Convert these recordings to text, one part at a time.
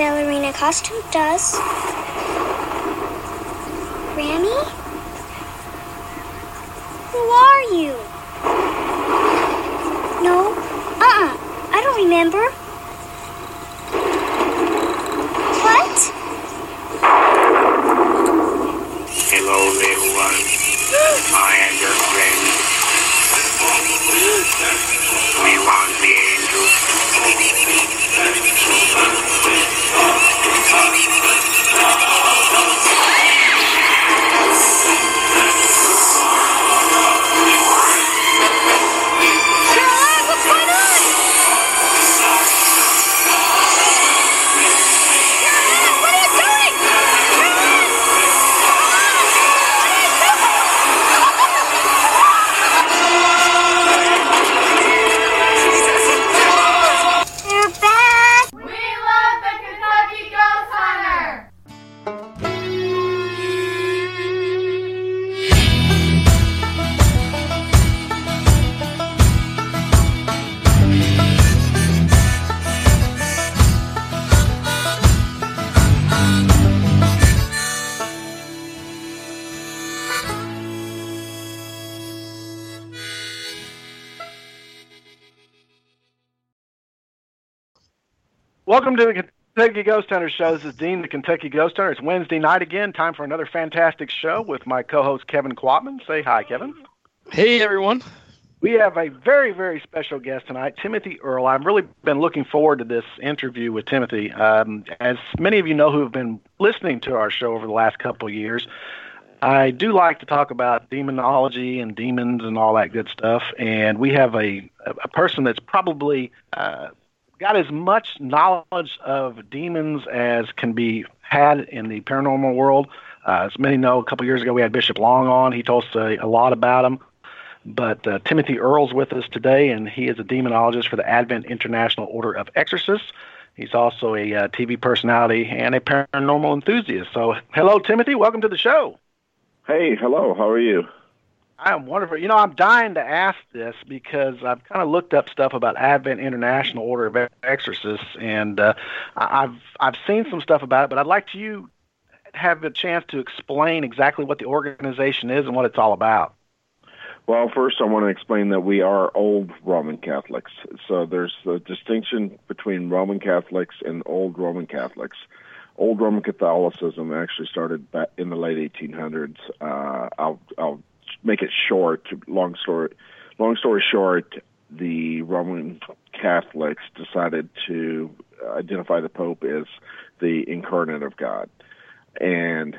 ballerina costume does. Welcome to the Kentucky Ghost Hunter Show. This is Dean, the Kentucky Ghost Hunter. It's Wednesday night again. Time for another fantastic show with my co-host Kevin Quatman. Say hi, Kevin. Hey everyone. We have a very, very special guest tonight, Timothy Earl. I've really been looking forward to this interview with Timothy. Um, as many of you know who have been listening to our show over the last couple of years, I do like to talk about demonology and demons and all that good stuff. And we have a, a person that's probably uh, got as much knowledge of demons as can be had in the paranormal world. Uh, as many know, a couple years ago we had Bishop Long on. He told us a, a lot about them. But uh, Timothy Earl's with us today, and he is a demonologist for the Advent International Order of Exorcists. He's also a uh, TV personality and a paranormal enthusiast. So, hello, Timothy. Welcome to the show. Hey, hello. How are you? I am wonderful. You know, I'm dying to ask this because I've kind of looked up stuff about Advent International Order of Exorcists, and uh, I've I've seen some stuff about it. But I'd like to you have a chance to explain exactly what the organization is and what it's all about. Well, first, I want to explain that we are old Roman Catholics. So there's a distinction between Roman Catholics and old Roman Catholics. Old Roman Catholicism actually started back in the late 1800s. Uh, I'll, I'll make it short. Long story, long story short, the Roman Catholics decided to identify the Pope as the incarnate of God, and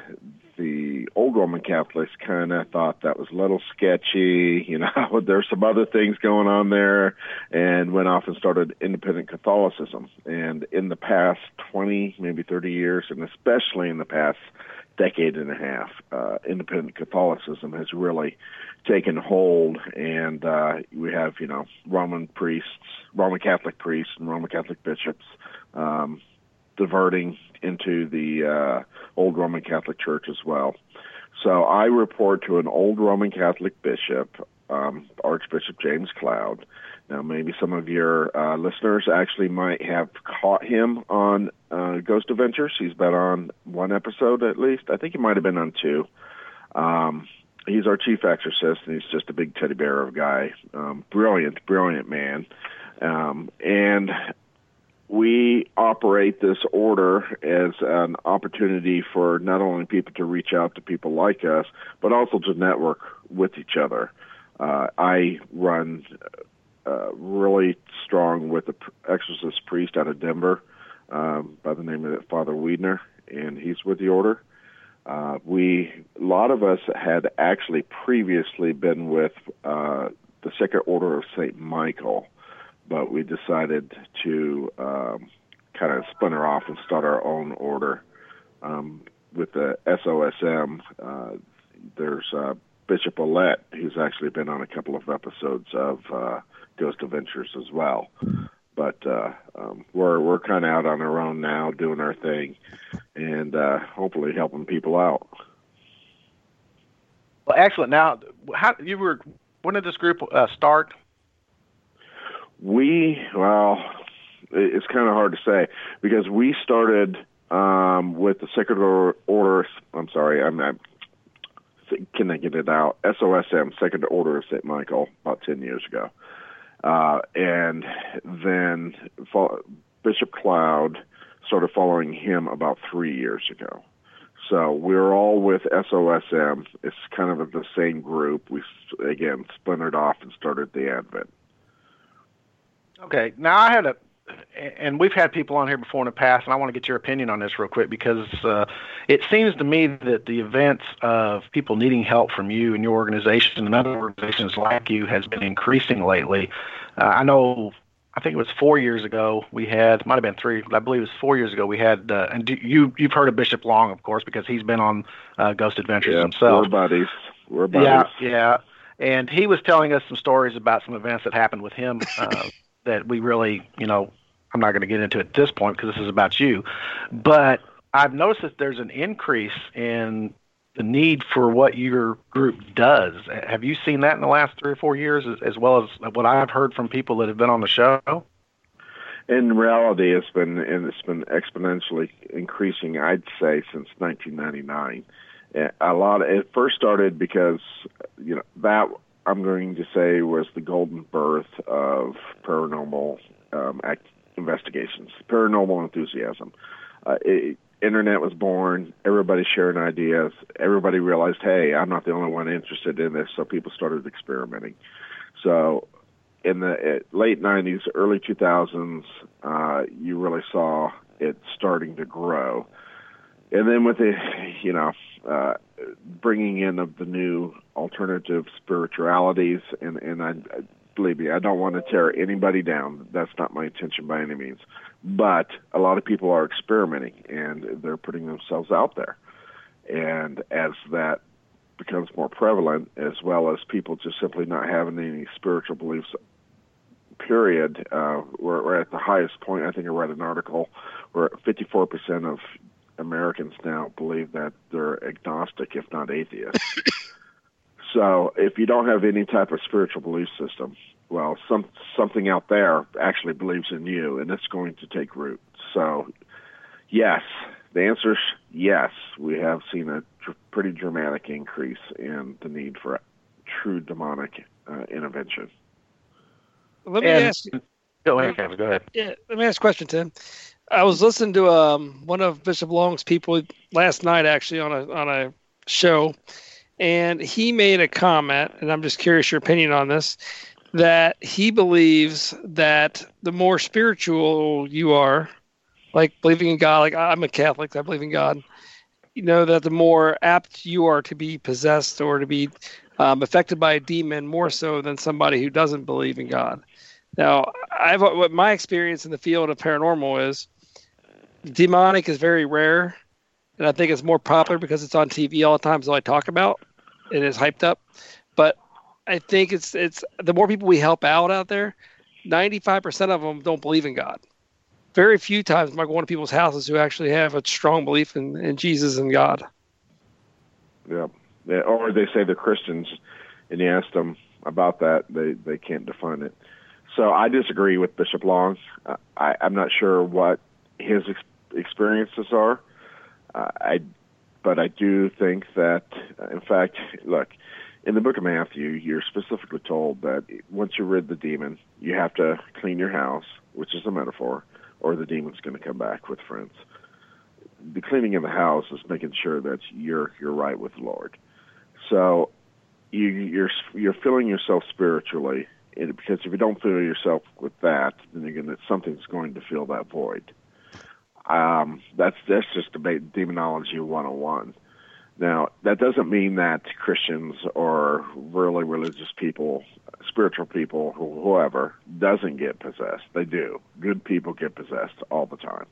the old Roman Catholics kind of thought that was a little sketchy. You know, there's some other things going on there, and went off and started independent Catholicism. And in the past 20, maybe 30 years, and especially in the past decade and a half, uh, independent Catholicism has really taken hold, and uh, we have, you know, Roman priests, Roman Catholic priests, and Roman Catholic bishops. Um, diverting into the uh, old Roman Catholic Church as well. So I report to an old Roman Catholic bishop, um, Archbishop James Cloud. Now, maybe some of your uh, listeners actually might have caught him on uh, Ghost Adventures. He's been on one episode at least. I think he might have been on two. Um, he's our chief exorcist, and he's just a big teddy bear of a guy. Um, brilliant, brilliant man. Um, and we operate this order as an opportunity for not only people to reach out to people like us, but also to network with each other. Uh, I run uh, really strong with an exorcist priest out of Denver um, by the name of Father Wiedner, and he's with the order. Uh, we, a lot of us had actually previously been with uh, the Sacred Order of Saint Michael, but we decided to um, kind of splinter off and start our own order um, with the SOSM. Uh, there's uh, Bishop Olet, who's actually been on a couple of episodes of Ghost Adventures as well. But uh, um, we're we're kind of out on our own now, doing our thing, and uh, hopefully helping people out. Well, excellent. Now, how you were? When did this group uh, start? We well, It's kind of hard to say because we started um, with the Sacred Order. I'm sorry, I'm not. Can I get it out? SOSM, Sacred Order of St. Michael, about 10 years ago. Uh, and then Bishop Cloud started following him about three years ago. So we're all with SOSM. It's kind of the same group. We again splintered off and started the Advent. Okay. Now I had a, and we've had people on here before in the past, and I want to get your opinion on this real quick because uh, it seems to me that the events of people needing help from you and your organization and other organizations like you has been increasing lately. Uh, I know I think it was four years ago we had might have been three but I believe it was four years ago we had uh, and do, you you've heard of Bishop Long of course because he's been on uh, Ghost Adventures yeah, himself. We're buddies. We're buddies. Yeah, yeah. And he was telling us some stories about some events that happened with him uh, that we really you know I'm not going to get into at this point because this is about you, but I've noticed that there's an increase in the need for what your group does. Have you seen that in the last three or four years, as, well as what I've heard from people that have been on the show? In reality, it's been it's been exponentially increasing. I'd say since 1999. A lot. Of, it first started because you know that I'm going to say was the golden birth of paranormal um, act, investigations, paranormal enthusiasm. Uh, it, internet was born. Everybody sharing ideas. Everybody realized, hey, I'm not the only one interested in this. So people started experimenting. So in the late 90s, early 2000s, uh, you really saw it starting to grow. And then with the, you know, uh, bringing in of the new alternative spiritualities, and and I I believe me, I don't want to tear anybody down. That's not my intention by any means. But a lot of people are experimenting and they're putting themselves out there. And as that becomes more prevalent, as well as people just simply not having any spiritual beliefs, period, uh, we're, we're at the highest point. I think I read an article where 54% of Americans now believe that they're agnostic, if not atheist. so if you don't have any type of spiritual belief system, well, some something out there actually believes in you, and it's going to take root. So, yes, the answer is yes. We have seen a dr- pretty dramatic increase in the need for true demonic uh, intervention. Let me And- ask. Go ahead, Kevin. Go ahead. Yeah, let me ask a question, Tim. I was listening to um, one of Bishop Long's people last night, actually, on a on a show, and he made a comment, and I'm just curious your opinion on this. That he believes that the more spiritual you are, like believing in God, like I'm a Catholic, I believe in God. You know that the more apt you are to be possessed or to be um, affected by a demon more so than somebody who doesn't believe in God. Now, I've what my experience in the field of paranormal is demonic is very rare, and I think it's more popular because it's on TV all the time, so I talk about it, it is hyped up. But I think it's it's the more people we help out out there, ninety five percent of them don't believe in God. Very few times am I going to people's houses who actually have a strong belief in, in Jesus and God. Yeah. yeah. Or they say they're Christians, and you ask them about that, they they can't define it. So I disagree with Bishop Long. I, I'm not sure what his experiences are. Uh, I, but I do think that, uh, in fact, look, in the book of Matthew, you're specifically told that once you rid the demon, you have to clean your house, which is a metaphor, or the demon's going to come back with friends. The cleaning of the house is making sure that you're you're right with the Lord. So you, you're you're filling yourself spiritually, because if you don't fill yourself with that, then you're gonna something's going to fill that void. Um, that's that's just debate demonology 101. Now, that doesn't mean that Christians or really religious people, spiritual people, whoever, doesn't get possessed. They do. Good people get possessed all the time.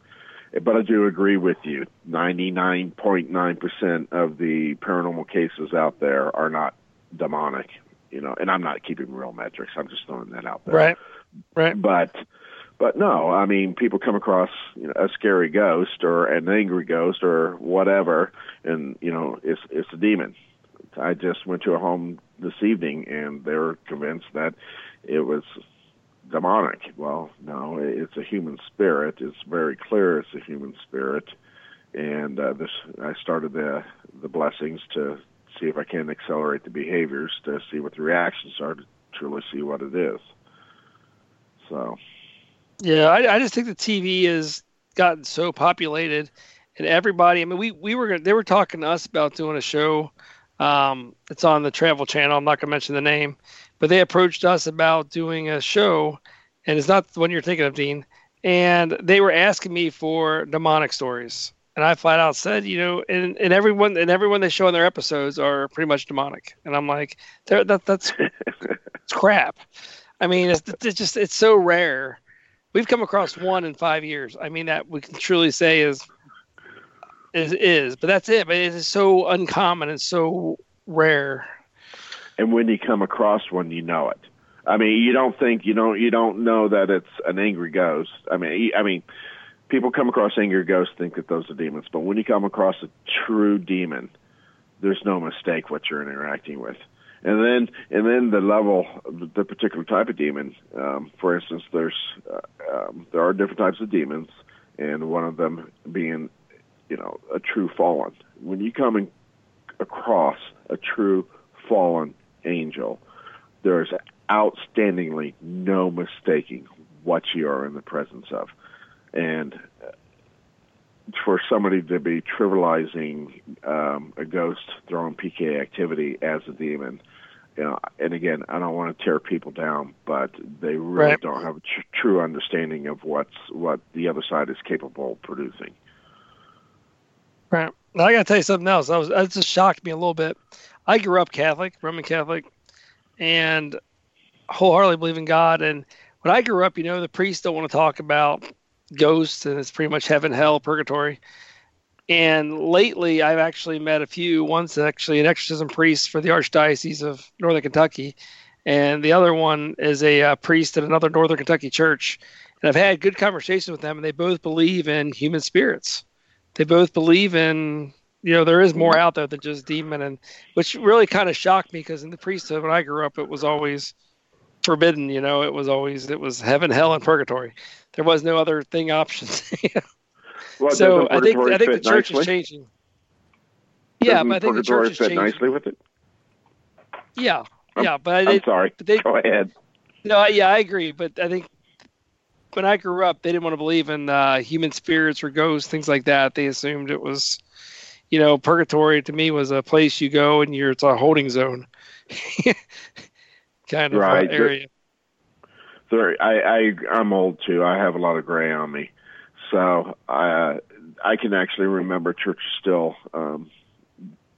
But I do agree with you. 99.9% of the paranormal cases out there are not demonic, you know, and I'm not keeping real metrics. I'm just throwing that out there. Right. Right. But but no, I mean, people come across you know, a scary ghost or an angry ghost or whatever, and you know, it's it's a demon. I just went to a home this evening, and they were convinced that it was demonic. Well, no, it's a human spirit. It's very clear it's a human spirit. And uh, this, I started the the blessings to see if I can accelerate the behaviors to see what the reactions are to truly see what it is. So, yeah, I, I just think the TV has gotten so populated, and everybody. I mean, we we were they were talking to us about doing a show. Um, it's on the Travel Channel. I'm not going to mention the name, but they approached us about doing a show, and it's not the one you're thinking of, Dean. And they were asking me for demonic stories, and I flat out said, you know, and, and everyone and everyone they show in their episodes are pretty much demonic, and I'm like, that that's it's crap. I mean, it's, it's just it's so rare. We've come across one in five years. I mean, that we can truly say is is is, but that's it. But it is so uncommon and so rare. And when you come across one, you know it. I mean, you don't think you don't you don't know that it's an angry ghost. I mean, I mean, people come across angry ghosts think that those are demons, but when you come across a true demon, there's no mistake what you're interacting with and then and then the level, the particular type of demon. Um, for instance, there's uh, um, there are different types of demons, and one of them being, you know, a true fallen. When you come in, across a true fallen angel, there's outstandingly no mistaking what you are in the presence of, and for somebody to be trivializing um, a ghost throwing PK activity as a demon, you know, and again, I don't want to tear people down, but they really Right. don't have a tr- true understanding of what's what the other side is capable of producing. Right. Now I got to tell you something else. I was that just shocked me a little bit. I grew up Catholic, Roman Catholic, and wholeheartedly believe in God. And when I grew up, you know, the priests don't want to talk about ghosts, and it's pretty much heaven, hell, purgatory. And lately, I've actually met a few. One's actually an exorcism priest for the Archdiocese of Northern Kentucky, and the other one is a uh, priest at another Northern Kentucky church. And I've had good conversations with them, and they both believe in human spirits. They both believe in, you know, there is more out there than just demon, and which really kind of shocked me because in the priesthood when I grew up, it was always forbidden. You know, it was always it was heaven, hell, and purgatory. There was no other thing options. Well, so I think I think the church nicely? is changing. Yeah, Doesn't but I think the church is fit changing. nicely with it. Yeah, I'm- yeah, but I I'm sorry. but they, Go ahead. no, yeah, I agree. But I think when I grew up, they didn't want to believe in uh, human spirits or ghosts, things like that. They assumed it was, you know, purgatory to me was a place you go and you're it's a holding zone, kind of Right. area. Sorry, I, I I'm old too. I have a lot of gray on me, so uh, I can actually remember churches still um,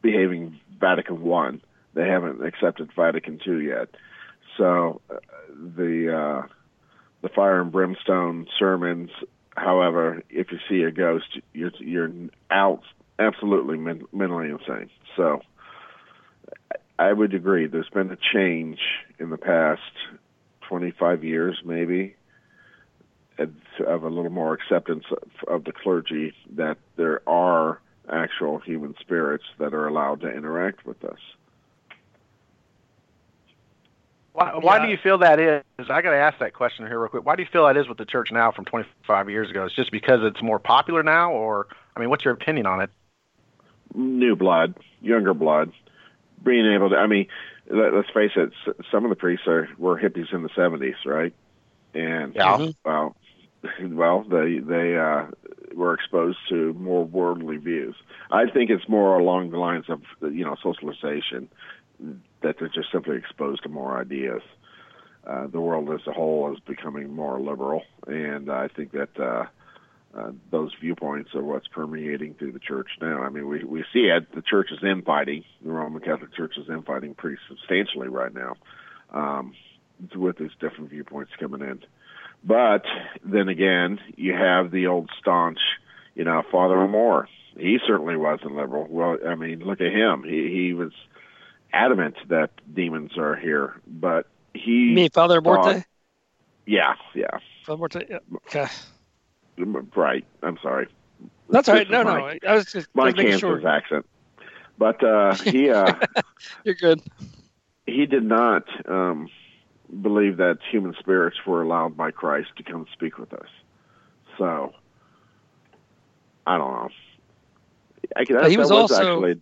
behaving Vatican One. They haven't accepted Vatican Two yet. So uh, the uh, the fire and brimstone sermons. However, if you see a ghost, you're you're out absolutely men- mentally insane. So I I would agree. There's been a change in the past 25 years, maybe, of of a little more acceptance of, of the clergy that there are actual human spirits that are allowed to interact with us. Why, why Yeah. do you feel that is? I got to ask that question here real quick. Why do you feel that is with the church now from 25 years ago? It's just because it's more popular now, or I mean, what's your opinion on it? New blood, younger blood, being able to. I mean, let, let's face it. Some of the priests are were hippies in the 70s, right? And Yeah. Well, well, they they uh, were exposed to more worldly views. I think it's more along the lines of you know socialization that they're just simply exposed to more ideas. Uh, the world as a whole is becoming more liberal, and I think that uh, uh, those viewpoints are what's permeating through the church now. I mean, we we see it. The church is infighting. The Roman Catholic Church is infighting pretty substantially right now, um, with these different viewpoints coming in. But then again, you have the old staunch, you know, Father Moore. He certainly wasn't liberal. Well, I mean, look at him. He he was adamant that demons are here, but he mean Father thought- Morte? yeah, yeah, Father Morte? Yeah. Okay. right. I'm sorry. That's all right. This is No, no. I was just my Kansas sure. accent. But uh, he uh, You're good. he did not um, believe that human spirits were allowed by Christ to come speak with us. So, I don't know. I, that, he was, that was also actually.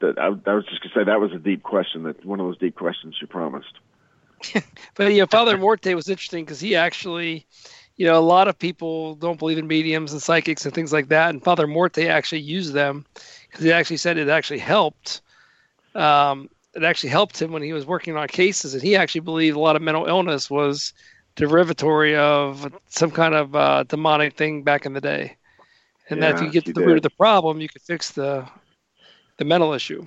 That I, I was just gonna say that was a deep question. That one of those deep questions you promised. but you know, Father Morte was interesting because he actually, you know, a lot of people don't believe in mediums and psychics and things like that, and Father Morte actually used them because he actually said it actually helped. Um, it actually helped him when he was working on cases, and he actually believed a lot of mental illness was derivatory of some kind of uh, demonic thing back in the day, and that if you get to he the root of the problem, you could fix the the mental issue.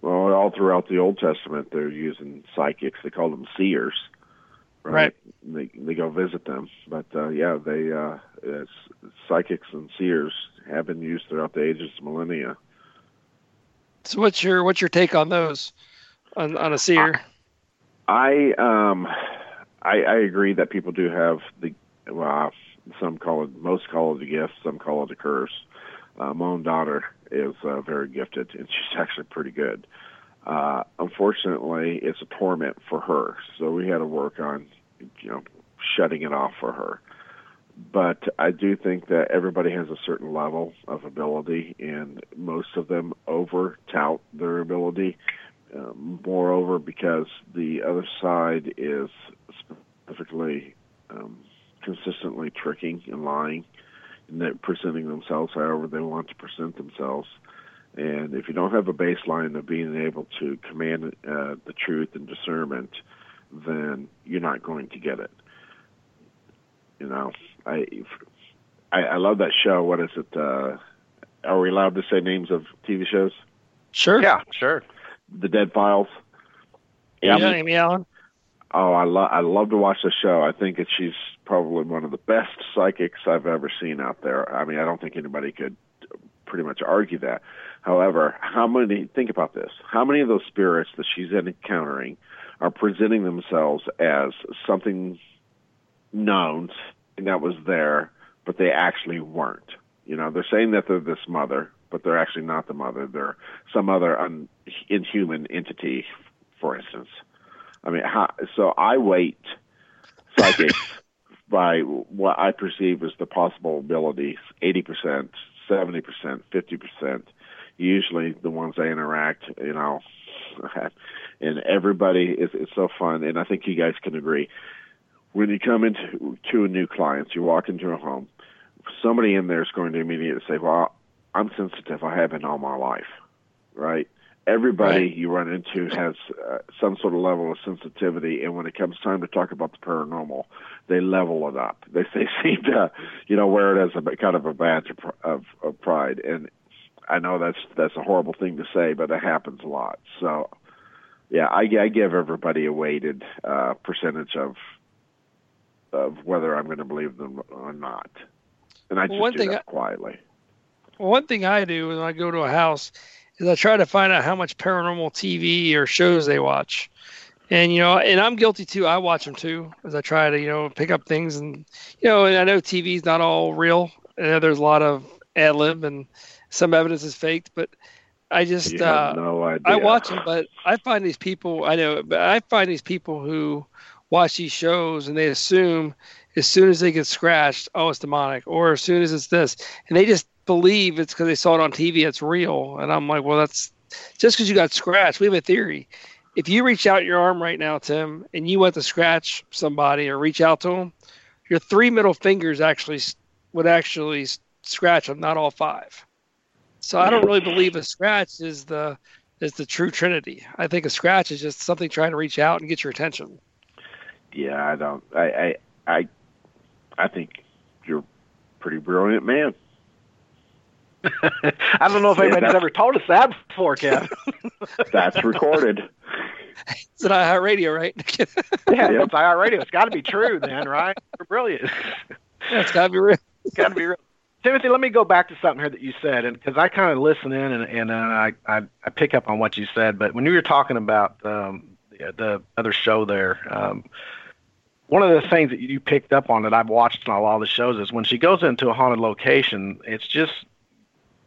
Well, all throughout the Old Testament, they're using psychics. They call them seers, right? They they go visit them, but uh, yeah, they uh, psychics and seers have been used throughout the ages, millennia. So what's your what's your take on those on on a seer? I um I, I agree that people do have the well some call it most call it a gift, some call it a curse. Uh, my own daughter is uh, very gifted and she's actually pretty good. Uh, unfortunately, it's a torment for her, so we had to work on you know shutting it off for her. But I do think that everybody has a certain level of ability, and most of them over tout their ability. Um, moreover, because the other side is specifically um, consistently tricking and lying, and presenting themselves however they want to present themselves. And if you don't have a baseline of being able to command uh, the truth and discernment, then you're not going to get it. You know, I, I, I love that show. What is it? Uh, are we allowed to say names of TV shows? Sure. Yeah, sure. The Dead Files. Yeah, Amy Allan. Oh, I love I love to watch the show. I think that she's probably one of the best psychics I've ever seen out there. I mean, I don't think anybody could pretty much argue that. However, how many think about this? How many of those spirits that she's encountering are presenting themselves as something known and that was there, but they actually weren't. You know, they're saying that they're this mother, but they're actually not the mother. They're some other un- inhuman entity, for instance. I mean, how, so I weight psychics by what I perceive as the possible abilities: eighty percent, seventy percent, fifty percent. Usually, the ones I interact, you know, and everybody is it's so fun. And I think you guys can agree. When you come into to a new client, you walk into a home. Somebody in there is going to immediately say, "Well, I'm sensitive. I have been all my life." Right? everybody Right. you run into has uh, some sort of level of sensitivity, and when it comes time to talk about the paranormal, they level it up. They they seem to, you know, wear it as a kind of a badge of, of, of pride. And I know that's that's a horrible thing to say, but it happens a lot. So, yeah, I, I give everybody a weighted uh, percentage of of whether I'm going to believe them or not, and I just One do thing that I- quietly. Well, one thing I do when I go to a house is I try to find out how much paranormal TV or shows they watch. And you know, and I'm guilty too. I watch them too, as I try to you know pick up things, and you know, and I know TV's not all real. And there's a lot of ad lib and some evidence is faked, but I just You uh, no idea. I watch them, but I find these people. I know, but I find these people who watch these shows and they assume as soon as they get scratched, oh, it's demonic, or as soon as it's this, and they just believe it's because they saw it on TV, it's real. And I'm like, well, that's just because you got scratched. We have a theory. If you reach out your arm right now, Tim, and you went to scratch somebody or reach out to them, your three middle fingers actually would actually scratch them, not all five. So I don't really believe a scratch is the is the true trinity. I think a scratch is just something trying to reach out and get your attention. Yeah, I don't. I I I, I think you're a pretty brilliant man. I don't know if Yeah, anybody's that's- ever told us that before, Kev. That's recorded. It's an iHeartRadio, right? yeah, Yep. it's iHeart radio. It's got to be true, then, right? You're brilliant. That's gotta be real. It's got to be real. Timothy, let me go back to something here that you said, and because I kind of listen in and, and uh, I, I I pick up on what you said, but when you were talking about um, the, the other show there, um, one of the things that you picked up on that I've watched on a lot of the shows is when she goes into a haunted location, it's just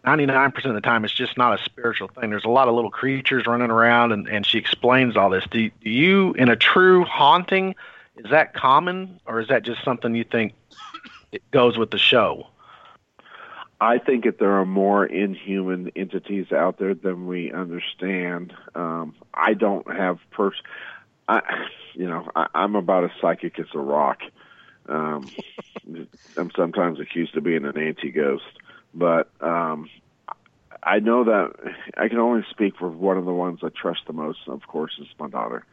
99% of the time it's just not a spiritual thing. There's a lot of little creatures running around, and, and she explains all this. Do, do you, in a true haunting, is that common, or is that just something you think it goes with the show? I think that there are more inhuman entities out there than we understand. Um, I don't have pers. I, you know, I, I'm about as psychic as a rock. Um, I'm sometimes accused of being an anti-ghost, but um, I know that I can only speak for one of the ones I trust the most. Of course, is my daughter.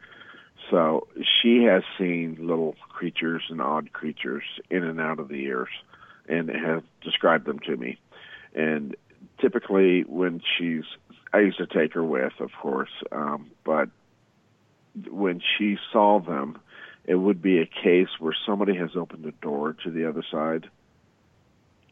So she has seen little creatures and odd creatures in and out of the ears and have described them to me. And typically when she's, I used to take her with, of course, um, but when she saw them, it would be a case where somebody has opened a door to the other side.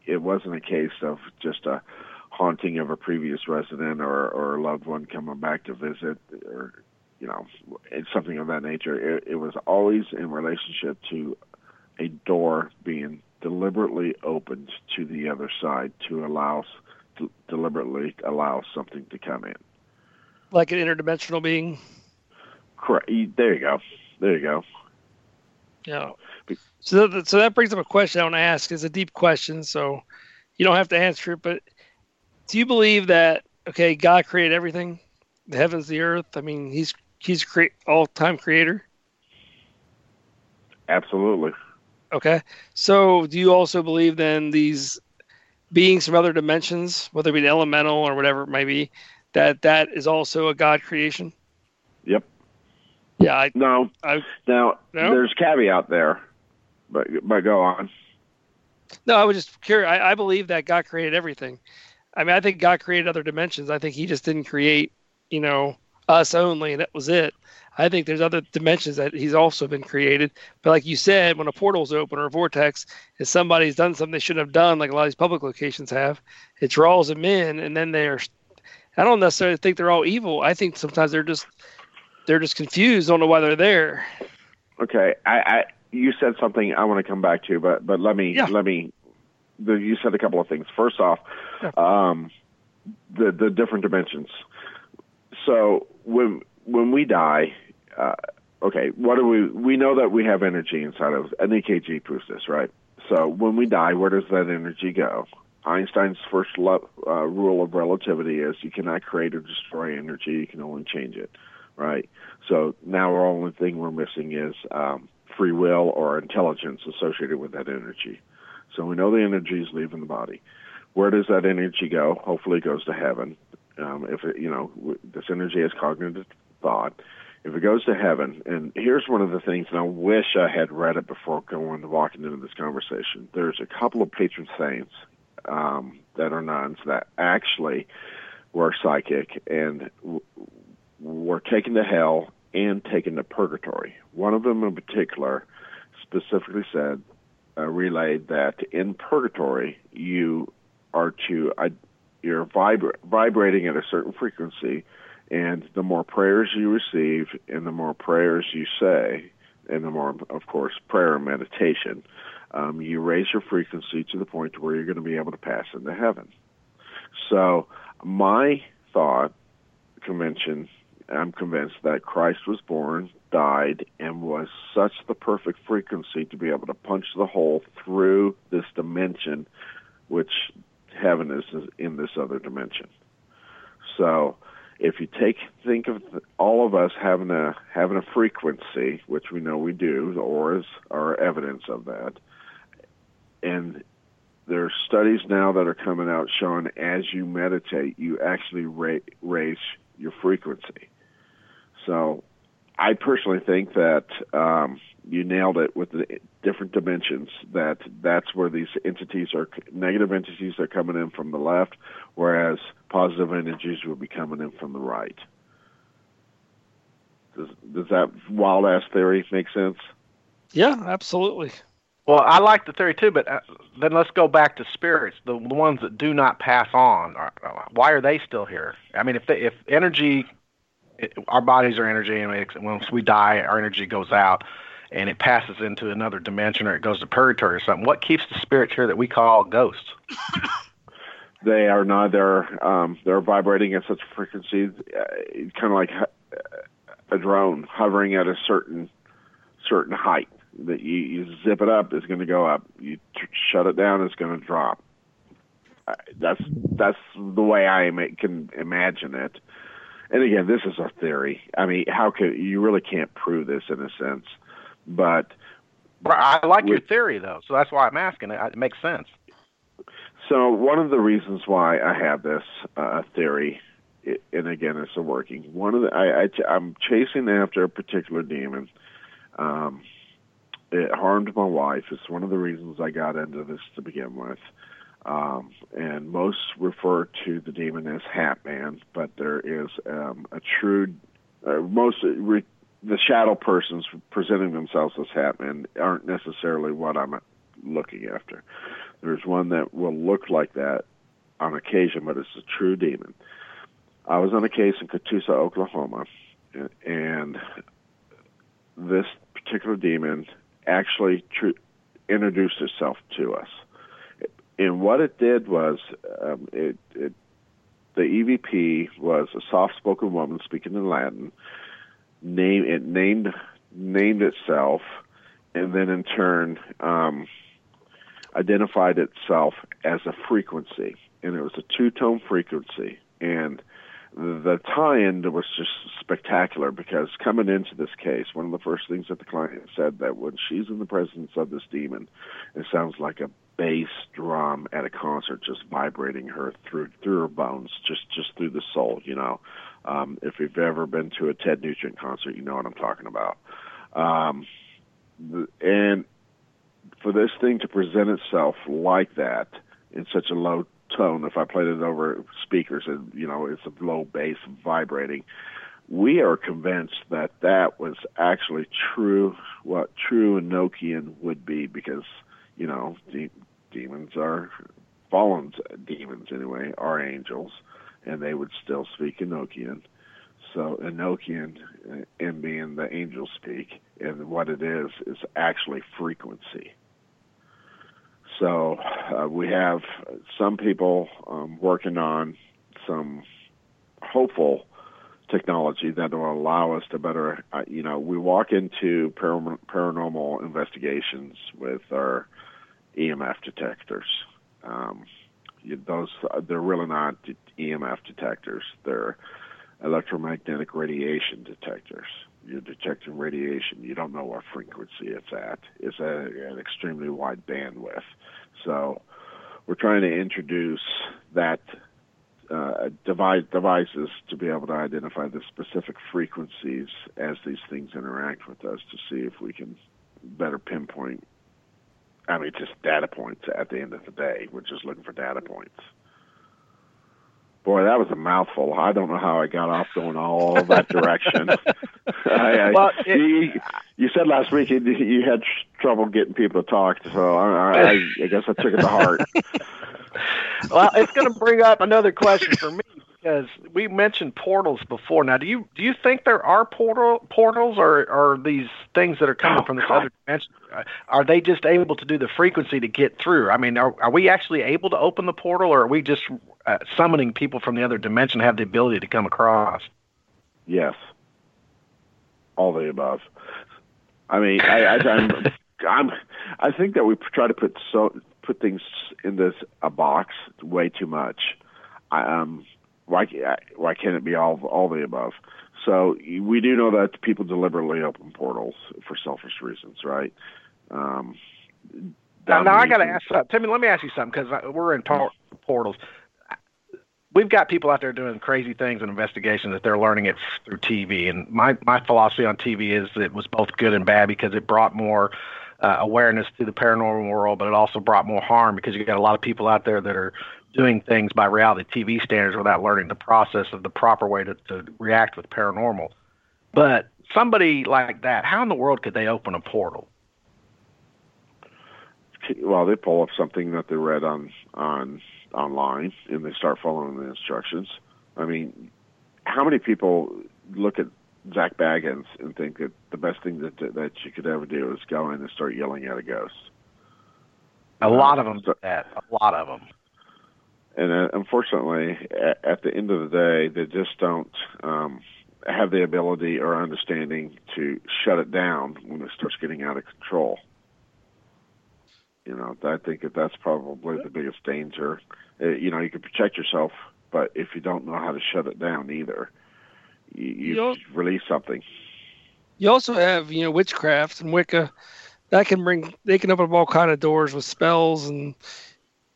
It wasn't a case of just a haunting of a previous resident or, or a loved one coming back to visit or, you know, it's something of that nature. It, it was always in relationship to a door being deliberately opened to the other side to allow to deliberately allow something to come in. Like an interdimensional being. Correct. There you go. There you go. Yeah. So that, so that brings up a question I want to ask. It's a deep question, so you don't have to answer it. But do you believe that okay, God created everything, the heavens, the earth? I mean, He's He's create all time creator. Absolutely. Okay. So do you also believe then these beings from other dimensions, whether it be elemental or whatever it might be, that that is also a God creation? Yep. Yeah. I, no. I, now no? there's caveat there, but but go on. No, I was just curious. I, I believe that God created everything. I mean, I think God created other dimensions. I think He just didn't create, you know, us only, and that was it. I think there's other dimensions that he's also been created. But like you said, when a portal's open or a vortex, if somebody's done something they shouldn't have done, like a lot of these public locations have, it draws them in, and then they're. I don't necessarily think they're all evil. I think sometimes they're just they're just confused, don't know why they're there. Okay, I, I you said something I want to come back to, but but let me Yeah. let me. The, you said a couple of things. First off, Yeah. um, the the different dimensions. So when when we die, uh, okay, what do we we know that we have energy inside of an EKG proves this, right? So when we die, where does that energy go? Einstein's first lo- uh, rule of relativity is you cannot create or destroy energy; you can only change it, right? So now our only thing we're missing is um, free will or intelligence associated with that energy. So we know the energy is leaving the body. Where does that energy go? Hopefully, it goes to heaven. Um, if it, you know this energy is cognitive thought, if it goes to heaven, and here's one of the things, and I wish I had read it before going to walking into this conversation. There's a couple of patron saints um, that are nuns that actually were psychic and were taken to hell and taken to purgatory. One of them in particular specifically said, uh, relayed that in purgatory you are to uh, you're vibra- vibrating at a certain frequency, and the more prayers you receive, and the more prayers you say, and the more, of course, prayer and meditation, um, you raise your frequency to the point where you're going to be able to pass into heaven. So my thought convention, I'm convinced that Christ was born, died, and was such the perfect frequency to be able to punch the hole through this dimension, which heaven is in this other dimension. So if you take think of all of us having a having a frequency, which we know we do, the auras are evidence of that, and there are studies now that are coming out showing as you meditate, you actually ra- raise your frequency. So, I personally think that um, you nailed it with the different dimensions. That that's where these entities are negative entities are coming in from the left, whereas positive energies will be coming in from the right. Does, does that wild ass theory make sense? Yeah, absolutely. Well, I like the theory too, but uh, then let's go back to spirits, the, the ones that do not pass on. Are, uh, why are they still here? I mean, if they, if energy, it, our bodies are energy, and it, once we die, our energy goes out, and it passes into another dimension, or it goes to purgatory or something. What keeps the spirits here that we call ghosts? they are neither um, they're vibrating at such a frequency, uh, kind of like a drone hovering at a certain certain height. That you, you zip it up, it's going to go up. You t- shut it down, it's going to drop. Uh, that's that's the way I ima- can imagine it. And again, this is a theory. I mean, how could you really can't prove this in a sense, but I like your theory though, so that's why I'm asking. It, it makes sense. So one of the reasons why I have this uh, theory, and again, it's a working. One of the I, I I'm chasing after a particular demon. Um, it harmed my wife. It's one of the reasons I got into this to begin with. Um, and most refer to the demon as Hat Man, but there is um, a true. Uh, most re, the shadow persons presenting themselves as Hat Man aren't necessarily what I'm looking after. There's one that will look like that on occasion, but it's a true demon. I was on a case in Catoosa, Oklahoma, and this particular demon actually tr- introduced itself to us. And what it did was, um, it, it the EVP was a soft-spoken woman speaking in Latin. Name it named named itself, and then in turn. Um, identified itself as a frequency, and it was a two-tone frequency. And the tie-in was just spectacular because coming into this case, one of the first things that the client said that when she's in the presence of this demon, it sounds like a bass drum at a concert just vibrating her through through her bones, just just through the soul. You know, um, if you've ever been to a Ted Nugent concert, you know what I'm talking about. Um, and for this thing to present itself like that in such a low tone, if I played it over speakers and you know it's a low bass vibrating, we are convinced that that was actually true, what true Enochian would be, because you know de- demons are fallen demons anyway, are angels, and they would still speak Enochian. So Enochian, uh, and being the angels speak, and what it is is actually frequency. So uh, we have some people um, working on some hopeful technology that will allow us to better, uh, you know, we walk into paranormal investigations with our EMF detectors. Um, those they're really not EMF detectors; they're electromagnetic radiation detectors. You're detecting radiation. You don't know what frequency it's at. It's an extremely wide bandwidth. So we're trying to introduce that uh, device, devices to be able to identify the specific frequencies as these things interact with us to see if we can better pinpoint. I mean, just data points at the end of the day. We're just looking for data points. Boy, that was a mouthful. I don't know how I got off going all that direction. I, I, Well, it- you, you said last week you, you had trouble getting people to talk, so I, I, I guess I took it to heart. well, it's going to bring up another question for me because we mentioned portals before. Now, do you do you think there are portal portals, or are these things that are coming Oh, from this God. other dimension? uh, Are they just able to do the frequency to get through? I mean, are are we actually able to open the portal, or are we just uh, summoning people from the other dimension to have the ability to come across? Yes, all the above. I mean, I, I, I'm, I'm, I think that we try to put so put things in this a box way too much. I, um, why why can't it be all all the above? So we do know that people deliberately open portals for selfish reasons, right? Um, Now, now I got to ask something. Timmy, let me ask you something because we're in por- portals. We've got people out there doing crazy things in investigations that they're learning it through TV. And my, my philosophy on TV is that it was both good and bad because it brought more uh, awareness to the paranormal world, but it also brought more harm because you got a lot of people out there that are doing things by reality TV standards without learning the process of the proper way to, to react with paranormal. But somebody like that, how in the world could they open a portal? well, they pull up something that they read on on online and they start following the instructions. I mean, how many people look at Zak Bagans and think that the best thing that that you could ever do is go in and start yelling at a ghost? A lot of them do that. A lot of them. And uh, unfortunately, at, at the end of the day, they just don't um, have the ability or understanding to shut it down when it starts getting out of control. You know, I think that that's probably the biggest danger. Uh, you know, you can protect yourself, but if you don't know how to shut it down either, you, you You'll- release something. You also have, you know, witchcraft and Wicca. That can bring they can open up all kind of doors with spells and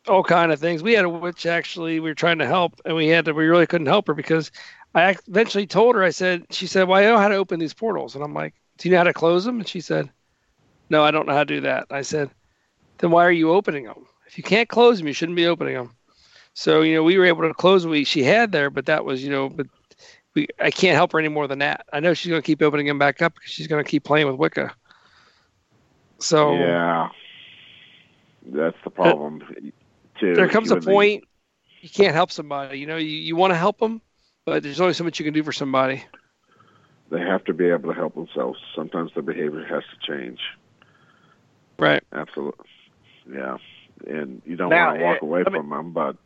all kind of things. We had a witch actually. We were trying to help, and we had to. We really couldn't help her because I eventually told her. I said, she said, "Well, I know how to open these portals," and I'm like, "Do you know how to close them?" And she said, "No, I don't know how to do that." I said, "Then why are you opening them? If you can't close them, you shouldn't be opening them." So you know, we were able to close what we she had there, but that was you know, but we I can't help her any more than that. I know she's going to keep opening them back up because she's going to keep playing with Wicca. So Yeah, that's the problem. Too. there comes a When they- point you can't help somebody. You know, you, you want to help them, but there's only so much you can do for somebody. they have to be able to help themselves. Sometimes their behavior has to change. Right. Absolutely. Yeah. And you don't Now, want to walk eh, away let me- from them, but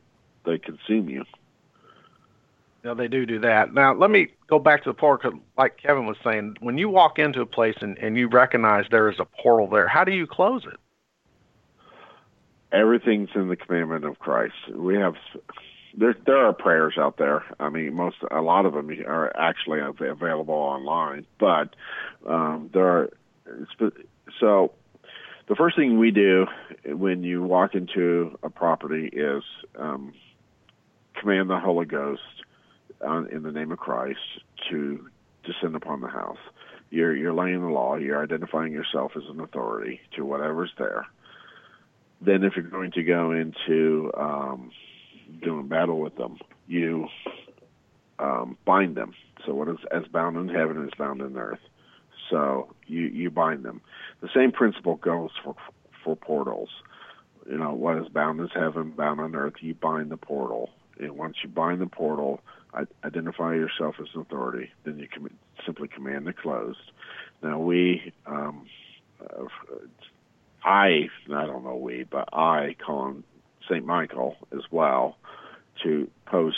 they consume you. No, they do do that. Now, let me go back to the portal. 'cause like Kevin was saying, when you walk into a place and, and you recognize there is a portal there, how do you close it? Everything's in the commandment of Christ. We have there. There are prayers out there. I mean, most a lot of them are actually available online, but um, there are. So, the first thing we do when you walk into a property is um, command the Holy Ghost in the name of Christ to descend upon the house. You're you're laying the law. You're identifying yourself as an authority to whatever's there. Then, if you're going to go into um, doing battle with them, you um, bind them. So, what is as bound in heaven is bound in earth. So you you bind them. The same principle goes for for portals. You know, what is bound is heaven, bound on earth. You bind the portal, and once you bind the portal, identify yourself as an authority. Then you com- simply command it closed. Now we, um, uh, I I don't know we, but I call on Saint Michael as well to post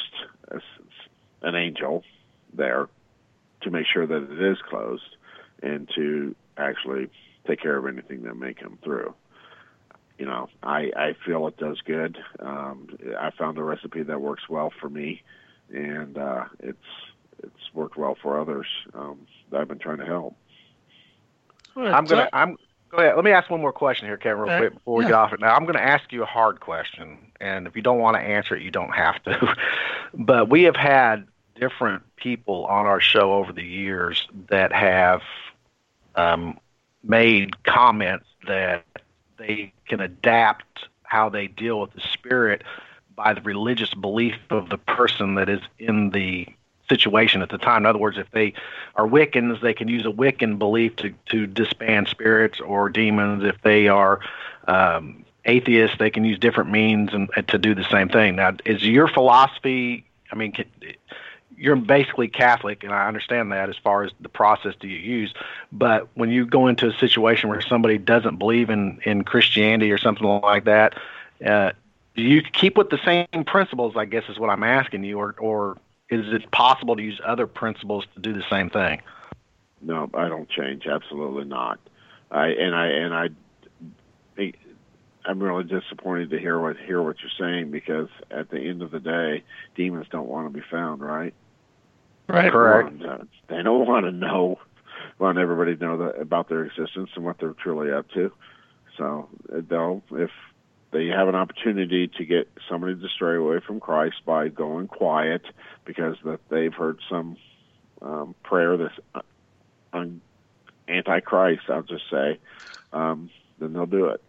a s an angel there to make sure that it is closed and to actually take care of anything that may come through. You know, I, I feel it does good. Um, I found a recipe that works well for me, and uh, it's it's worked well for others um, that I've been trying to help. I'm gonna. I'm. Go ahead. Let me ask one more question here, Kevin, real quick before we yeah. get off it. Now, I'm going to ask you a hard question, and if you don't want to answer it, you don't have to. but we have had different people on our show over the years that have um, made comments that they can adapt how they deal with the spirit by the religious belief of the person that is in the situation at the time. In other words, if they are Wiccans, they can use a Wiccan belief to, to disband spirits or demons. If they are um, atheists, they can use different means and, and to do the same thing. Now, is your philosophy? I mean, can, you're basically Catholic, and I understand that as far as the process do you use. But when you go into a situation where somebody doesn't believe in in Christianity or something like that, uh, do you keep with the same principles? I guess is what I'm asking you, or or is it possible to use other principles to do the same thing? No, I don't change. Absolutely not. I and I and I. I'm really disappointed to hear what hear what you're saying because at the end of the day, demons don't want to be found, right? Right. Correct. They don't, want to know, want everybody to know that, about their existence and what they're truly up to. So they'll, if they have an opportunity to get somebody to stray away from Christ by going quiet because that they've heard some um, prayer that's uh, un- anti-Christ, I'll just say, um, then they'll do it.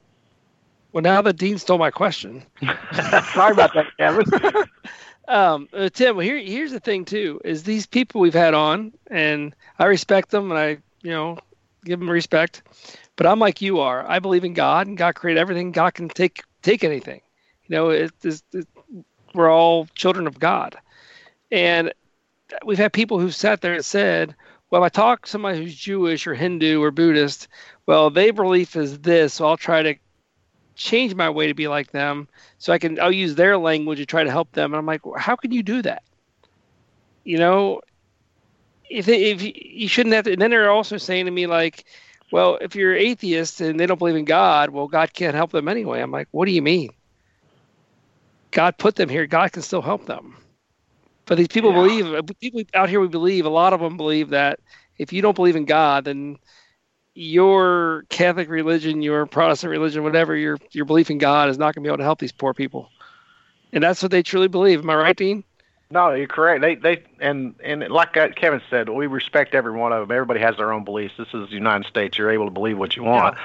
Well, now that Dean stole my question, Sorry about that, Kevin. um, uh, Tim. Well, here, here's the thing too: is these people we've had on, and I respect them, and I, you know, give them respect. But I'm like you are. I believe in God, and God created everything. God can take take anything. You know, it, it's it, we're all children of God, and we've had people who've sat there and said, "Well, if I talk to somebody who's Jewish or Hindu or Buddhist, well, their belief is this, so I'll try to change my way to be like them so I can I'll use their language to try to help them. And I'm like, how can you do that? You know, if if you shouldn't have to. And then they're also saying to me like, well, if you're atheist and they don't believe in God, well, God can't help them anyway. I'm like, what do you mean? God put them here. God can still help them. But these people yeah. believe people out here we believe a lot of them believe that if you don't believe in God, then your Catholic religion, your Protestant religion, whatever your your belief in God is not going to be able to help these poor people, and that's what they truly believe. Am I right, Dean? No, you're correct. They they and and like uh, Kevin said, we respect every one of them. Everybody has their own beliefs. This is the United States. You're able to believe what you want. Yeah.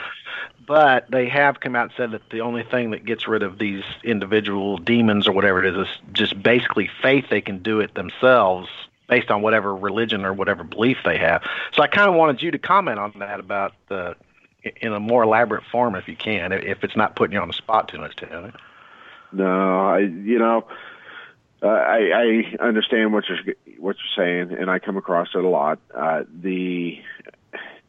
But they have come out and said that the only thing that gets rid of these individual demons or whatever it is is just basically faith. They can do it themselves based on whatever religion or whatever belief they have. So I kind of wanted you to comment on that about the in a more elaborate form if you can, if it's not putting you on the spot too much, Taylor. No, I you know. Uh, I, I understand what you're what you're saying, and I come across it a lot. Uh, the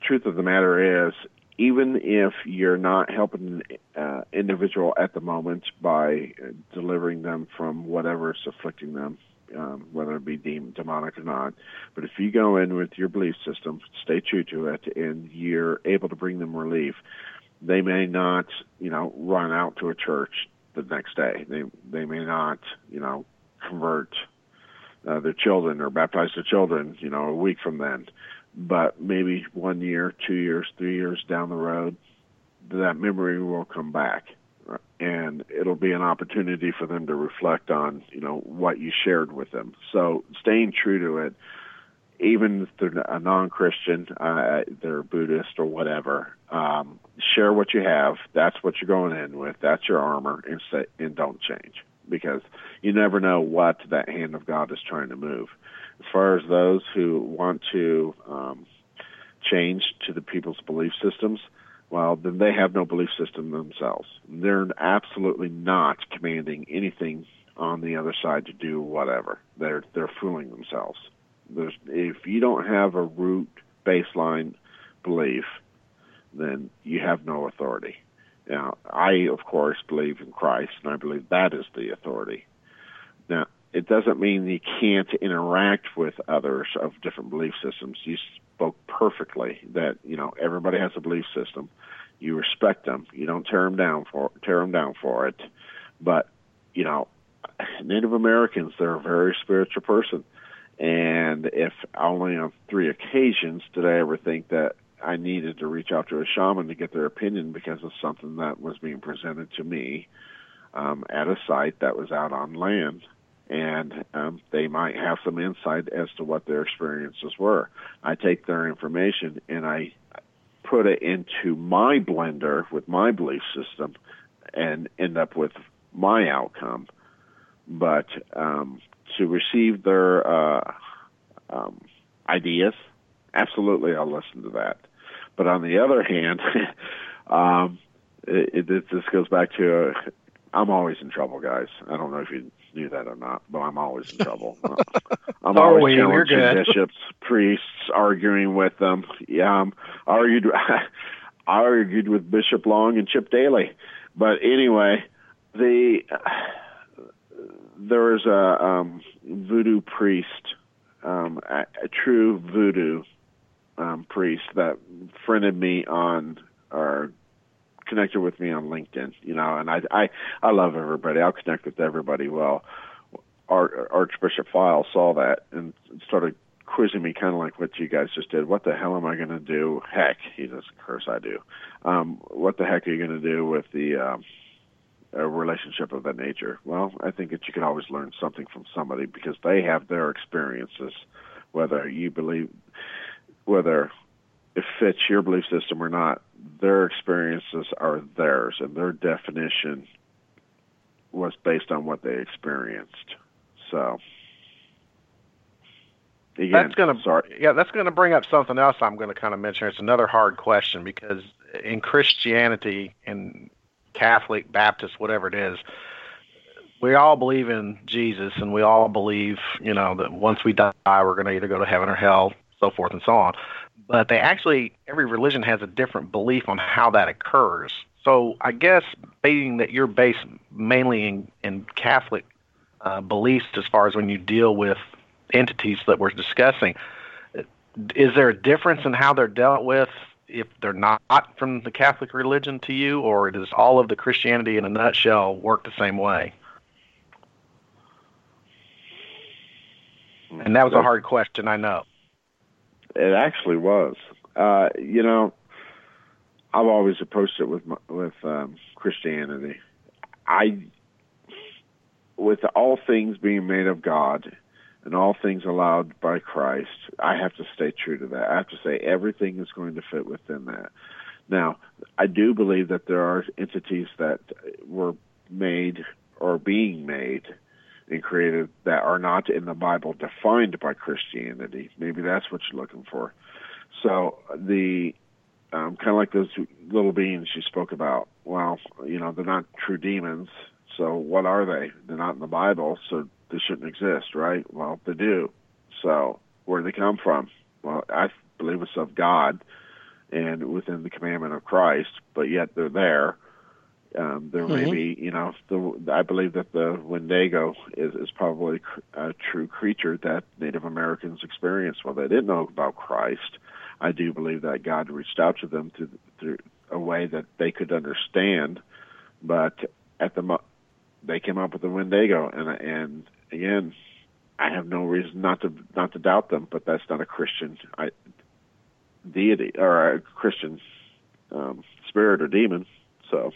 truth of the matter is, even if you're not helping an uh, individual at the moment by delivering them from whatever is afflicting them, um, whether it be demonic or not. But if you go in with your belief system, stay true to it, and you're able to bring them relief, they may not, you know, run out to a church the next day. They they may not, you know, convert uh, their children or baptize their children, you know, a week from then. But maybe one year, two years, three years down the road, that memory will come back and it'll be an opportunity for them to reflect on you know what you shared with them. So staying true to it, even if they're a non-Christian, uh, they're Buddhist or whatever, um, share what you have. That's what you're going in with. That's your armor, and say, and don't change because you never know what that hand of God is trying to move. As far as those who want to um, change to the people's belief systems, well, then they have no belief system themselves. They're absolutely not commanding anything on the other side to do whatever. They're they're fooling themselves. There's, if you don't have a root baseline belief, then you have no authority. Now, I of course believe in Christ, and I believe that is the authority. Now, it doesn't mean you can't interact with others of different belief systems. You spoke perfectly that you know everybody has a belief system. You respect them. You don't tear them down for tear them down for it. But you know, Native Americans they're a very spiritual person, and if only on three occasions did I ever think that I needed to reach out to a shaman to get their opinion because of something that was being presented to me um, at a site that was out on land and um, they might have some insight as to what their experiences were. I take their information and I put it into my blender with my belief system and end up with my outcome. But um, to receive their uh, um, ideas, absolutely, I'll listen to that. But on the other hand, um, it, it, this goes back to uh, I'm always in trouble, guys. I don't know if you knew that or not, but I'm always in trouble. I'm oh, always challenging bishops, priests, arguing with them. Yeah, um, I argued. I argued with Bishop Long and Chip Daly, but anyway, the there was a um, voodoo priest, um, a, a true voodoo um, priest that friended me on or connected with me on LinkedIn, you know, and I I I love everybody. I'll connect with everybody. Well, Archbishop File saw that and started quizzing me, kind of like what you guys just did. What the hell am I going to do? Heck, he says, of course I do. Um, what the heck are you going to do with the um, a relationship of that nature? Well, I think that you can always learn something from somebody because they have their experiences, whether you believe, whether it fits your belief system or not their experiences are theirs, and their definition was based on what they experienced. So, again, that's going to yeah, that's going to bring up something else. I'm going to kind of mention. It's another hard question because in Christianity and Catholic, Baptist, whatever it is, we all believe in Jesus, and we all believe, you know, that once we die, we're going to either go to heaven or hell, so forth and so on but they actually every religion has a different belief on how that occurs. So I guess being that you're based mainly in, in Catholic uh, beliefs as far as when you deal with entities that we're discussing, is there a difference in how they're dealt with if they're not from the Catholic religion to you, or does all of the Christianity in a nutshell work the same way? And that was a hard question, I know. It actually was. Uh, you know, I've always approached it with with um, Christianity. I, with all things being made of God, and all things allowed by Christ, I have to stay true to that. I have to say everything is going to fit within that. Now, I do believe that there are entities that were made or being made and created that are not in the Bible defined by Christianity. Maybe that's what you're looking for. So the um, kind of like those little beings you spoke about. Well, you know, they're not true demons. So what are they? They're not in the Bible, so they shouldn't exist, right? Well, they do. So where do they come from? Well, I believe it's of God and within the commandment of Christ, but yet they're there. Um, there mm-hmm. may be, you know, the, I believe that the Wendigo is, is probably a true creature that Native Americans experienced. Well, they didn't know about Christ. I do believe that God reached out to them through, through a way that they could understand, but at the they came up with the Wendigo, and and again, I have no reason not to not to doubt them, but that's not a Christian I, deity or a Christian um, spirit or demon. So,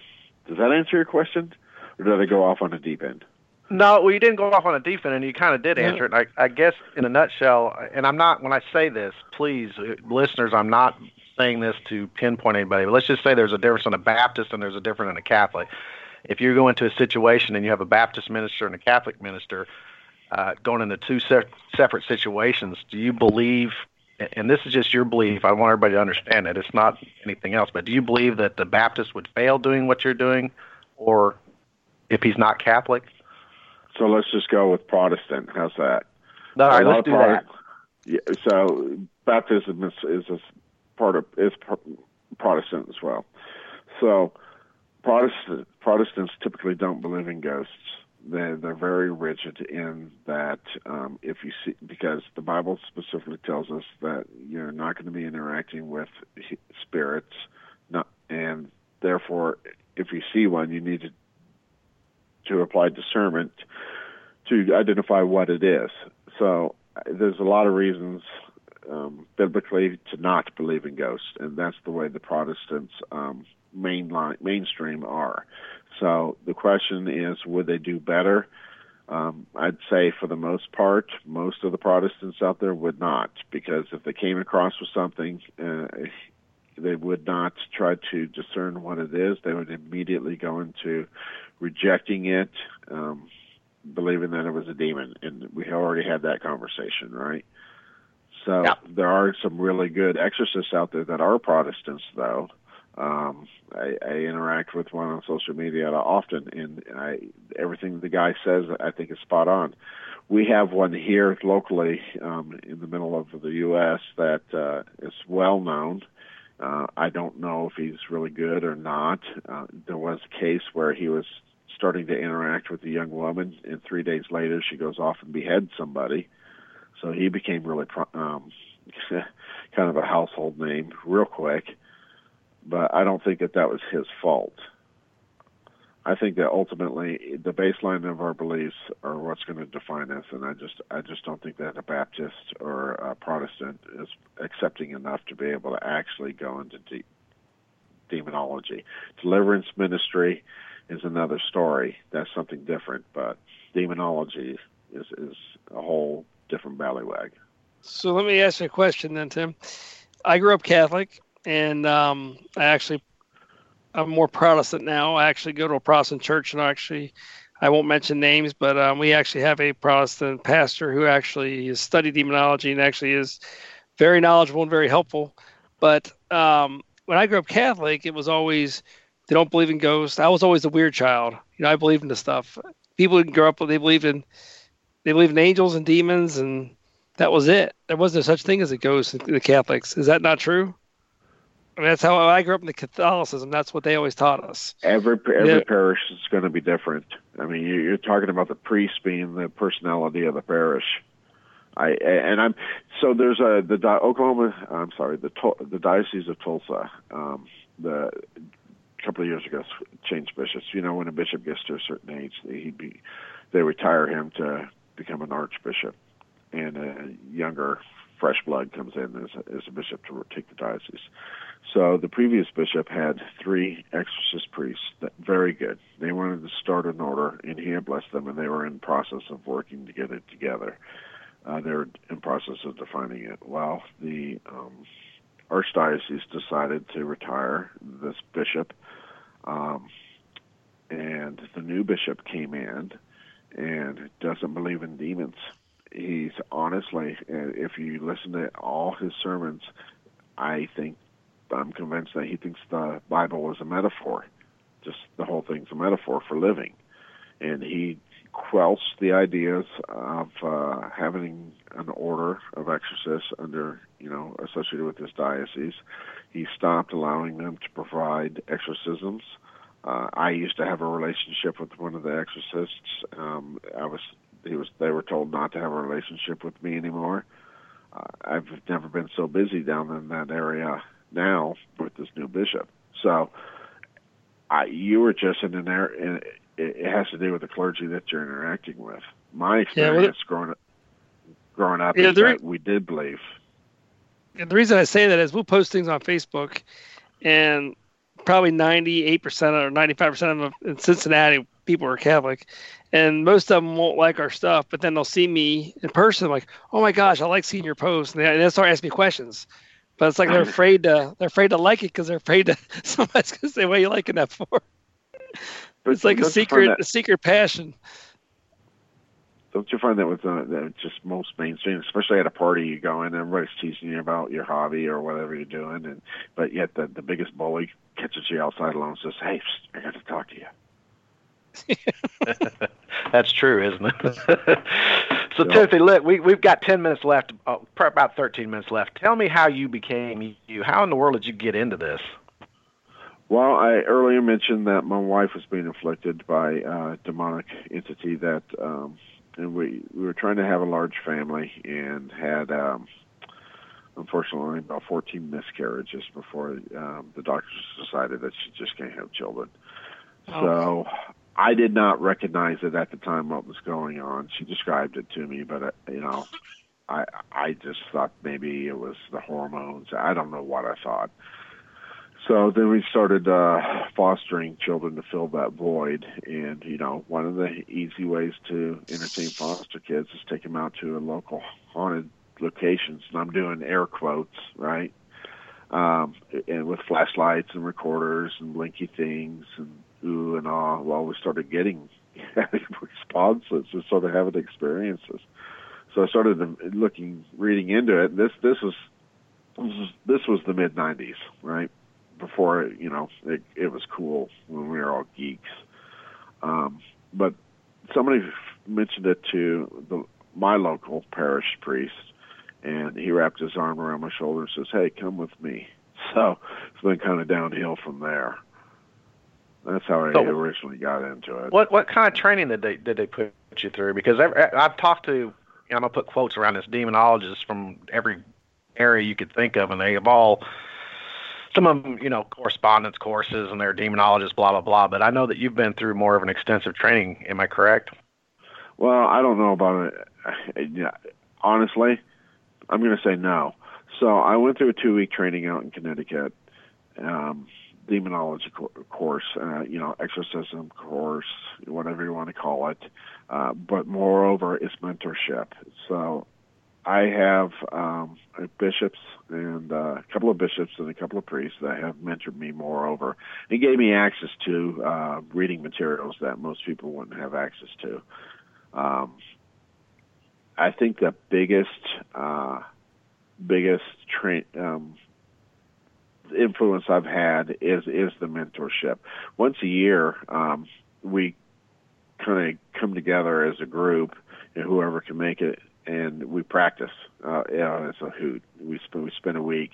does that answer your question, or did I go off on a deep end? No, well, you didn't go off on a deep end, and you kind of did answer it. I, I guess in a nutshell, and I'm not when I say this, please, uh, listeners, I'm not saying this to pinpoint anybody, but let's just say there's a difference in a Baptist and there's a difference in a Catholic if you go into a situation and you have a Baptist minister and a Catholic minister uh, going into two se- separate situations, do you believe? And this is just your belief. I want everybody to understand it. It's not anything else. But do you believe that the Baptist would fail doing what you're doing, or if he's not Catholic? So let's just go with Protestant. How's that? All right, let's do that. Yeah, so baptism is, is a part of is Protestant as well. So Protestant, Protestants typically don't believe in ghosts. They're, they're very rigid in that um, if you see, because the Bible specifically tells us that you're not going to be interacting with spirits, not, and therefore, if you see one, you need to to apply discernment to identify what it is. So there's a lot of reasons um, biblically to not believe in ghosts, and that's the way the Protestants um, mainline mainstream are. So the question is, would they do better? Um, I'd say for the most part, most of the Protestants out there would not, because if they came across with something, uh, they would not try to discern what it is. They would immediately go into rejecting it, um, believing that it was a demon, and we already had that conversation, right? So yeah. there are some really good exorcists out there that are Protestants, though, um, I, I interact with one on social media often, and I, everything the guy says I think is spot on. We have one here locally um, in the middle of the U.S. that uh, is well known. Uh, I don't know if he's really good or not. Uh, there was a case where he was starting to interact with a young woman, and three days later she goes off and beheads somebody. So he became really um, kind of a household name real quick but I don't think that that was his fault. I think that ultimately the baseline of our beliefs are what's going to define us, and I just I just don't think that a Baptist or a Protestant is accepting enough to be able to actually go into demonology. Deliverance ministry is another story. That's something different, but demonology is is a whole different ballywag. So let me ask you a question then, Tim. I grew up Catholic and um, I actually I'm more Protestant now. I actually go to a Protestant church, and I actually I won't mention names, but um, we actually have a Protestant pastor who actually has studied demonology and actually is very knowledgeable and very helpful. But um, when I grew up Catholic, it was always they don't believe in ghosts. I was always a weird child. You know, I believed in the stuff. People didn't grow up, they believed in they believed in angels and demons, and that was it. There wasn't such thing as a ghost in the Catholics. Is that not true? Mean, that's how I grew up in the Catholicism. That's what they always taught us. Every every Yeah. parish is going to be different. I mean, you- you're talking about the priest being the personality of the parish. I and I'm so there's a the Oklahoma. I'm sorry, the the diocese of Tulsa. Um, the a couple of years ago changed bishops. You know, when a bishop gets to a certain age, he'd be they retire him to become an archbishop, and a younger fresh blood comes in as a, as a bishop to take the diocese. So the previous bishop had three exorcist priests, that very good. They wanted to start an order, and he had blessed them, and they were in process of working to get it together. Uh, they were in process of defining it. Well, the um, archdiocese decided to retire this bishop, um, and the new bishop came in and doesn't believe in demons. He's honestly, uh, if you listen to all his sermons, I think I'm convinced that he thinks the Bible is a metaphor. Just the whole thing's a metaphor for living, and he quells the ideas of uh, having an order of exorcists under, you know, associated with this diocese. He stopped allowing them to provide exorcisms. Uh, I used to have a relationship with one of the exorcists. Um, I was, he was, they were told not to have a relationship with me anymore. Uh, I've never been so busy down in that area now with this new bishop. So, I, you were just in an area. It, it has to do with the clergy that you're interacting with. My Yeah, well, experience growing up, growing up Yeah, is that we did believe. And the reason I say that is we'll post things on Facebook, and probably 98% or 95% of them in Cincinnati people are Catholic, and most of them won't like our stuff. But then they'll see me in person, like, "Oh my gosh, I like seeing your posts," and they, and they start asking me questions. But it's like they're afraid to they're afraid to like it because they're afraid to somebody's gonna say, "What are you liking that for?" But It's like a don't you find secret a secret passion. Don't you find that with uh, that just most mainstream, especially at a party, you go in, everybody's teasing you about your hobby or whatever you're doing, and but yet the the biggest bully catches you outside alone and says, "Hey, psst, I got to talk to you." That's true, isn't it? so, Yeah. Timothy, look, we, we've got 10 minutes left, oh, probably about 13 minutes left. Tell me how you became you. How in the world did you get into this? Well, I earlier mentioned that my wife was being afflicted by a demonic entity that, um, and we we were trying to have a large family and had, um, unfortunately, about 14 miscarriages before um, the doctors decided that she just can't have children. So I did not recognize it at the time what was going on. She described it to me, but uh, you know, I I just thought maybe it was the hormones. I don't know what I thought. So then we started uh, fostering children to fill that void, and you know, one of the easy ways to entertain foster kids is take them out to a local haunted locations, and I'm doing air quotes, right? Um, and with flashlights and recorders and blinky things and ooh and ah. Well, we started getting responses. and We started having experiences. So I started looking, reading into it. This this was this was, this was the mid '90s, right? Before you know it, it was cool when we were all geeks. Um, but somebody mentioned it to the, my local parish priest, and he wrapped his arm around my shoulder and says, "Hey, come with me." So it's been kind of downhill from there. That's how I So- originally got into it. What what kind of training did they did they put you through? Because every, I've talked to, I'm gonna put quotes around this demonologists from every area you could think of, and they have all some of them, you know, correspondence courses, and they're demonologists, blah blah blah. But I know that you've been through more of an extensive training. Am I correct? Well, I don't know about it. Honestly, I'm going to say no. So I went through a two week training out in Connecticut, um, demonology course, uh, you know, exorcism course, whatever you want to call it. Uh, but moreover, it's mentorship. So I have um, bishops and uh, a couple of bishops and a couple of priests that have mentored me moreover. It gave me access to uh, reading materials that most people wouldn't have access to. Um, I think the biggest uh, biggest train um, influence I've had is is the mentorship. Once a year, um, we kind of come together as a group, and whoever can make it, and we practice. Uh, it's a hoot. We spend we spend a week,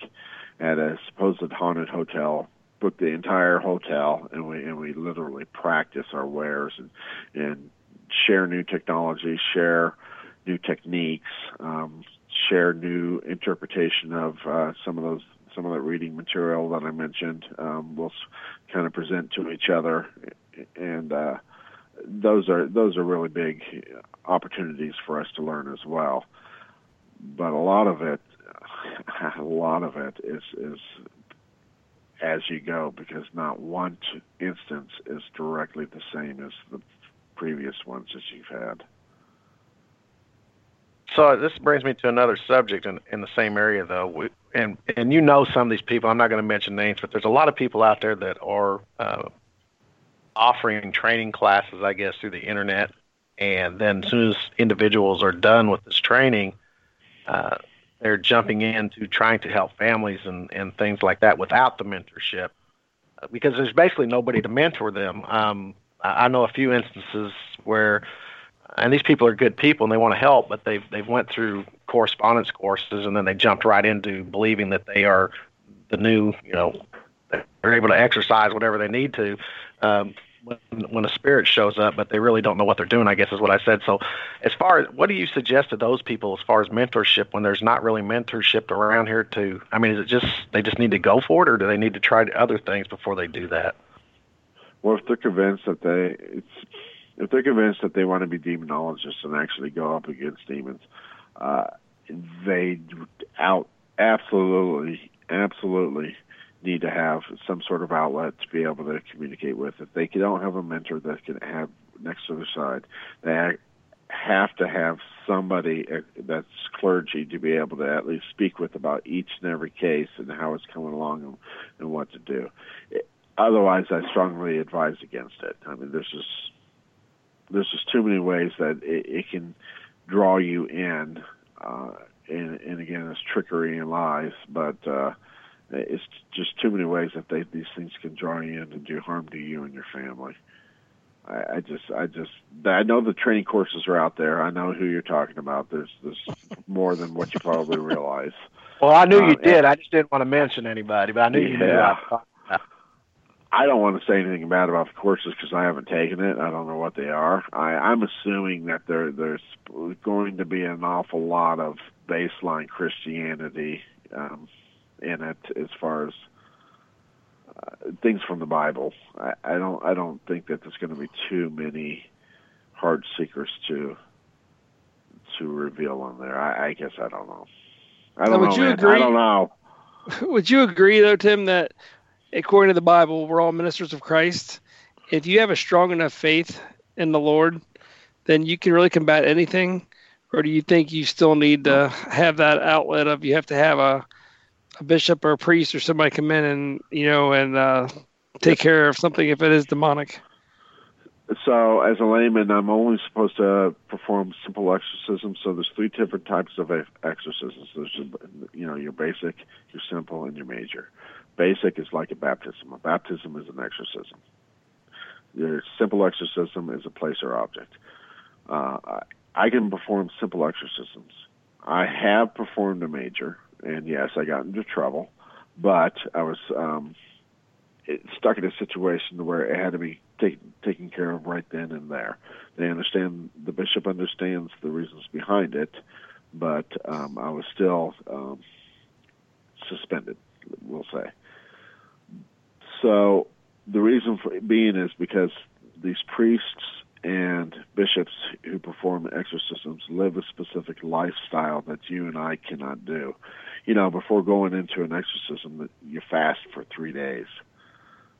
at a supposed haunted hotel, book the entire hotel, and we and we literally practice our wares and and share new technology, share new techniques, um, share new interpretation of uh, some of those some of that reading material that I mentioned. Um, we'll kind of present to each other, and uh, those are those are really big opportunities for us to learn as well. But a lot of it, a lot of it is is as you go because not one instance is directly the same as the previous ones that you've had. So this brings me to another subject in, in the same area, though. We, and and you know some of these people. I'm not going to mention names, but there's a lot of people out there that are uh, offering training classes, I guess, through the internet. And then as soon as individuals are done with this training, uh, they're jumping into trying to help families and, and things like that without the mentorship uh, because there's basically nobody to mentor them. Um, I know a few instances where, and these people are good people and they want to help, but they've they've went through correspondence courses and then they jumped right into believing that they are the new, you know, they're able to exercise whatever they need to. Um, when, when a spirit shows up, but they really don't know what they're doing. I guess is what I said. So, as far as what do you suggest to those people as far as mentorship when there's not really mentorship around here? To I mean, is it just they just need to go for it, or do they need to try other things before they do that? Well, if they're convinced that they it's if they're convinced that they want to be demonologists and actually go up against demons, uh, they out absolutely absolutely need to have some sort of outlet to be able to communicate with. If they don't have a mentor that can have next to their side, they have to have somebody uh, that's clergy to be able to at least speak with about each and every case and how it's coming along and, and what to do. Otherwise, I strongly advise against it. I mean, there's just there's just too many ways that it, it can draw you in, uh, and, and again, it's trickery and lies, but. uh it's just too many ways that they, these things can draw you in and do harm to you and your family. I, I just, I just, I know the training courses are out there. I know who you're talking about. There's, there's more than what you probably realize. Well, I knew you uh, did. I just didn't want to mention anybody, but I knew yeah. you knew. I, don't want to say anything bad about the courses because I haven't taken it. I don't know what they are. I, I'm assuming that there there's going to be an awful lot of baseline Christianity um, in it as far as uh, things from the Bible. I, I don't I don't think that there's going to be too many hard secrets to to reveal on there. I, I guess I don't know. I don't would know. You man. agree, I don't know. Would you agree though, Tim, that according to the Bible, we're all ministers of Christ? If you have a strong enough faith in the Lord, then you can really combat anything. Or do you think you still need to have that outlet of you have to have a a bishop or a priest or somebody come in and you know and uh, take care of something if it is demonic. So, as a layman, I'm only supposed to perform simple exorcisms. So, there's three different types of exorcisms. There's, you know, your basic, your simple, and your major. Basic is like a baptism. A baptism is an exorcism. Your simple exorcism is a place or object. Uh, I can perform simple exorcisms. I have performed a major and yes, I got into trouble, but I was um, stuck in a situation where it had to be take, taken care of right then and there. They understand the bishop understands the reasons behind it, but um, I was still um, suspended. We'll say. So the reason for being is because these priests and bishops who perform exorcisms live a specific lifestyle that you and I cannot do you know, before going into an exorcism, you fast for three days.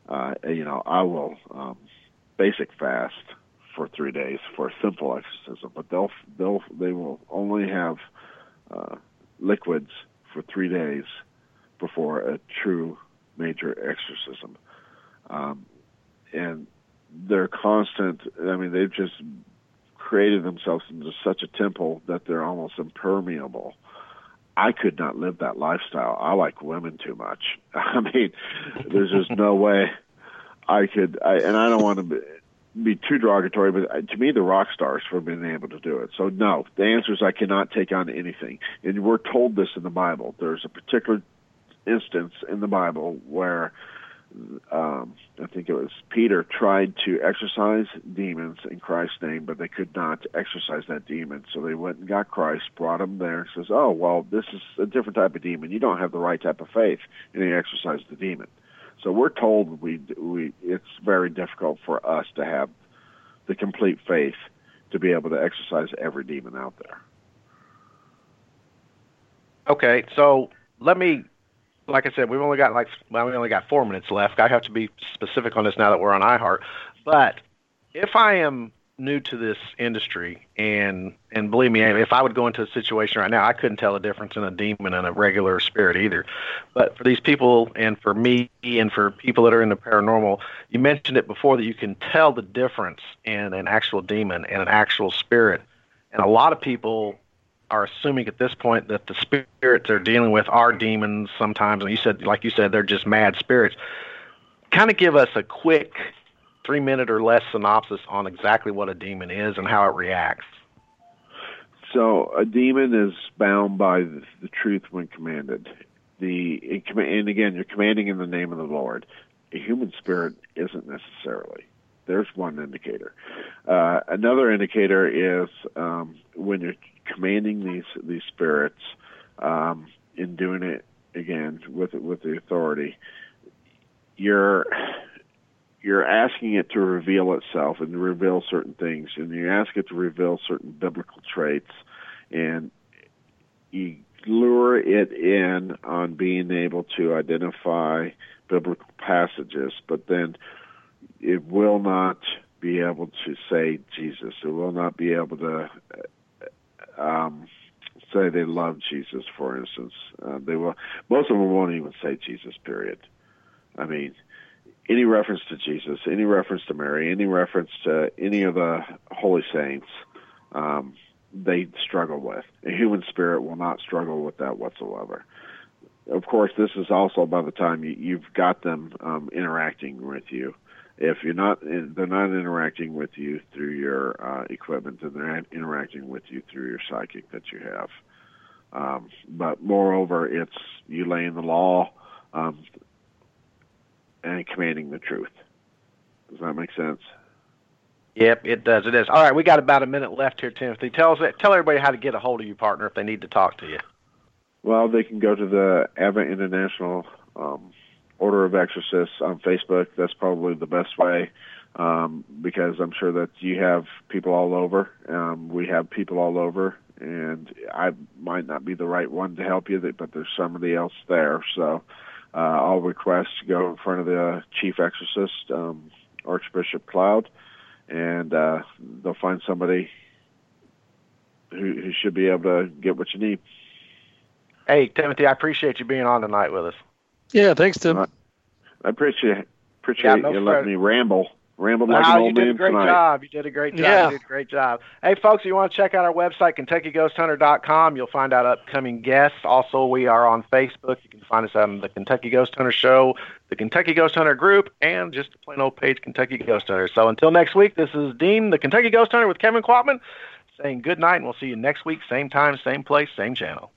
Uh, you know, I will um, basic fast for three days for a simple exorcism, but they'll they'll they will only have uh, liquids for three days before a true major exorcism, um, and they're constant. I mean, they've just created themselves into such a temple that they're almost impermeable I could not live that lifestyle. I like women too much. I mean, there's just no way I could. I, and I don't want to be, be too derogatory, but to me, the rock stars for being able to do it. So no, the answer is I cannot take on anything. And we're told this in the Bible. There's a particular instance in the Bible where um, I think it was Peter tried to exorcise demons in Christ's name, but they could not exorcise that demon. So they went and got Christ, brought him there, and says, "Oh, well, this is a different type of demon. You don't have the right type of faith." And he exorcised the demon. So we're told we we it's very difficult for us to have the complete faith to be able to exorcise every demon out there. Okay, so let me, like I said, we've only got like well, we only got four minutes left. I have to be specific on this now that we're on iHeart. But if I am new to this industry, and and believe me, if I would go into a situation right now, I couldn't tell the difference in a demon and a regular spirit either. But for these people, and for me, and for people that are in the paranormal, you mentioned it before that you can tell the difference in an actual demon and an actual spirit. And a lot of people are assuming at this point that the spirits they're dealing with are demons sometimes, and you said, like you said, they're just mad spirits. Kind of give us a quick three minute or less synopsis on exactly what a demon is and how it reacts. So a demon is bound by the truth when commanded. The and again, you're commanding in the name of the Lord. A human spirit isn't necessarily. There's one indicator. Uh, another indicator is um, when you're commanding these these spirits um, in doing it again with with the authority. You're you're asking it to reveal itself and to reveal certain things, and you ask it to reveal certain biblical traits, and you lure it in on being able to identify biblical passages, but then it will not be able to say Jesus. It will not be able to um, say they love Jesus, for instance. Uh, they will. Most of them won't even say Jesus. Period. I mean, any reference to Jesus, any reference to Mary, any reference to any of the holy saints, um, they struggle with. A human spirit will not struggle with that whatsoever. Of course, this is also by the time you, you've got them um, interacting with you. If you're not, they're not interacting with you through your uh, equipment, and they're interacting with you through your psychic that you have. Um, but moreover, it's you laying the law. Um, and commanding the truth. Does that make sense? Yep, it does. It is. All right, we got about a minute left here, Timothy. Tell us, tell everybody how to get a hold of you, partner, if they need to talk to you. Well, they can go to the Advent International um, Order of Exorcists on Facebook. That's probably the best way um, because I'm sure that you have people all over. Um, we have people all over, and I might not be the right one to help you, but there's somebody else there. So uh, I'll request to go in front of the chief exorcist, um, Archbishop Cloud, and uh, they'll find somebody who, who should be able to get what you need. Hey, Timothy, I appreciate you being on tonight with us. Yeah, thanks, Tim. I appreciate appreciate Yeah, no you letting me ramble. Ramble like Wow, an you old did a man great tonight. job. You did a great job. Yeah. You did a great job. Hey, folks, if you want to check out our website, KentuckyGhostHunter.com, you'll find out upcoming guests. Also, we are on Facebook. You can find us on the Kentucky Ghost Hunter Show, the Kentucky Ghost Hunter Group, and just a plain old page, Kentucky Ghost Hunter. So until next week, this is Dean, the Kentucky Ghost Hunter with Kevin Quatman, saying good night, and we'll see you next week, same time, same place, same channel.